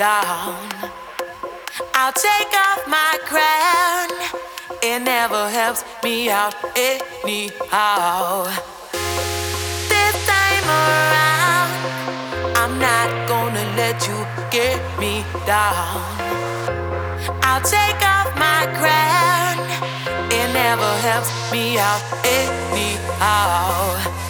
down. I'll take off my crown. It never helps me out anyhow. This time around, I'm not gonna let you get me down. I'll take off my crown. It never helps me out anyhow.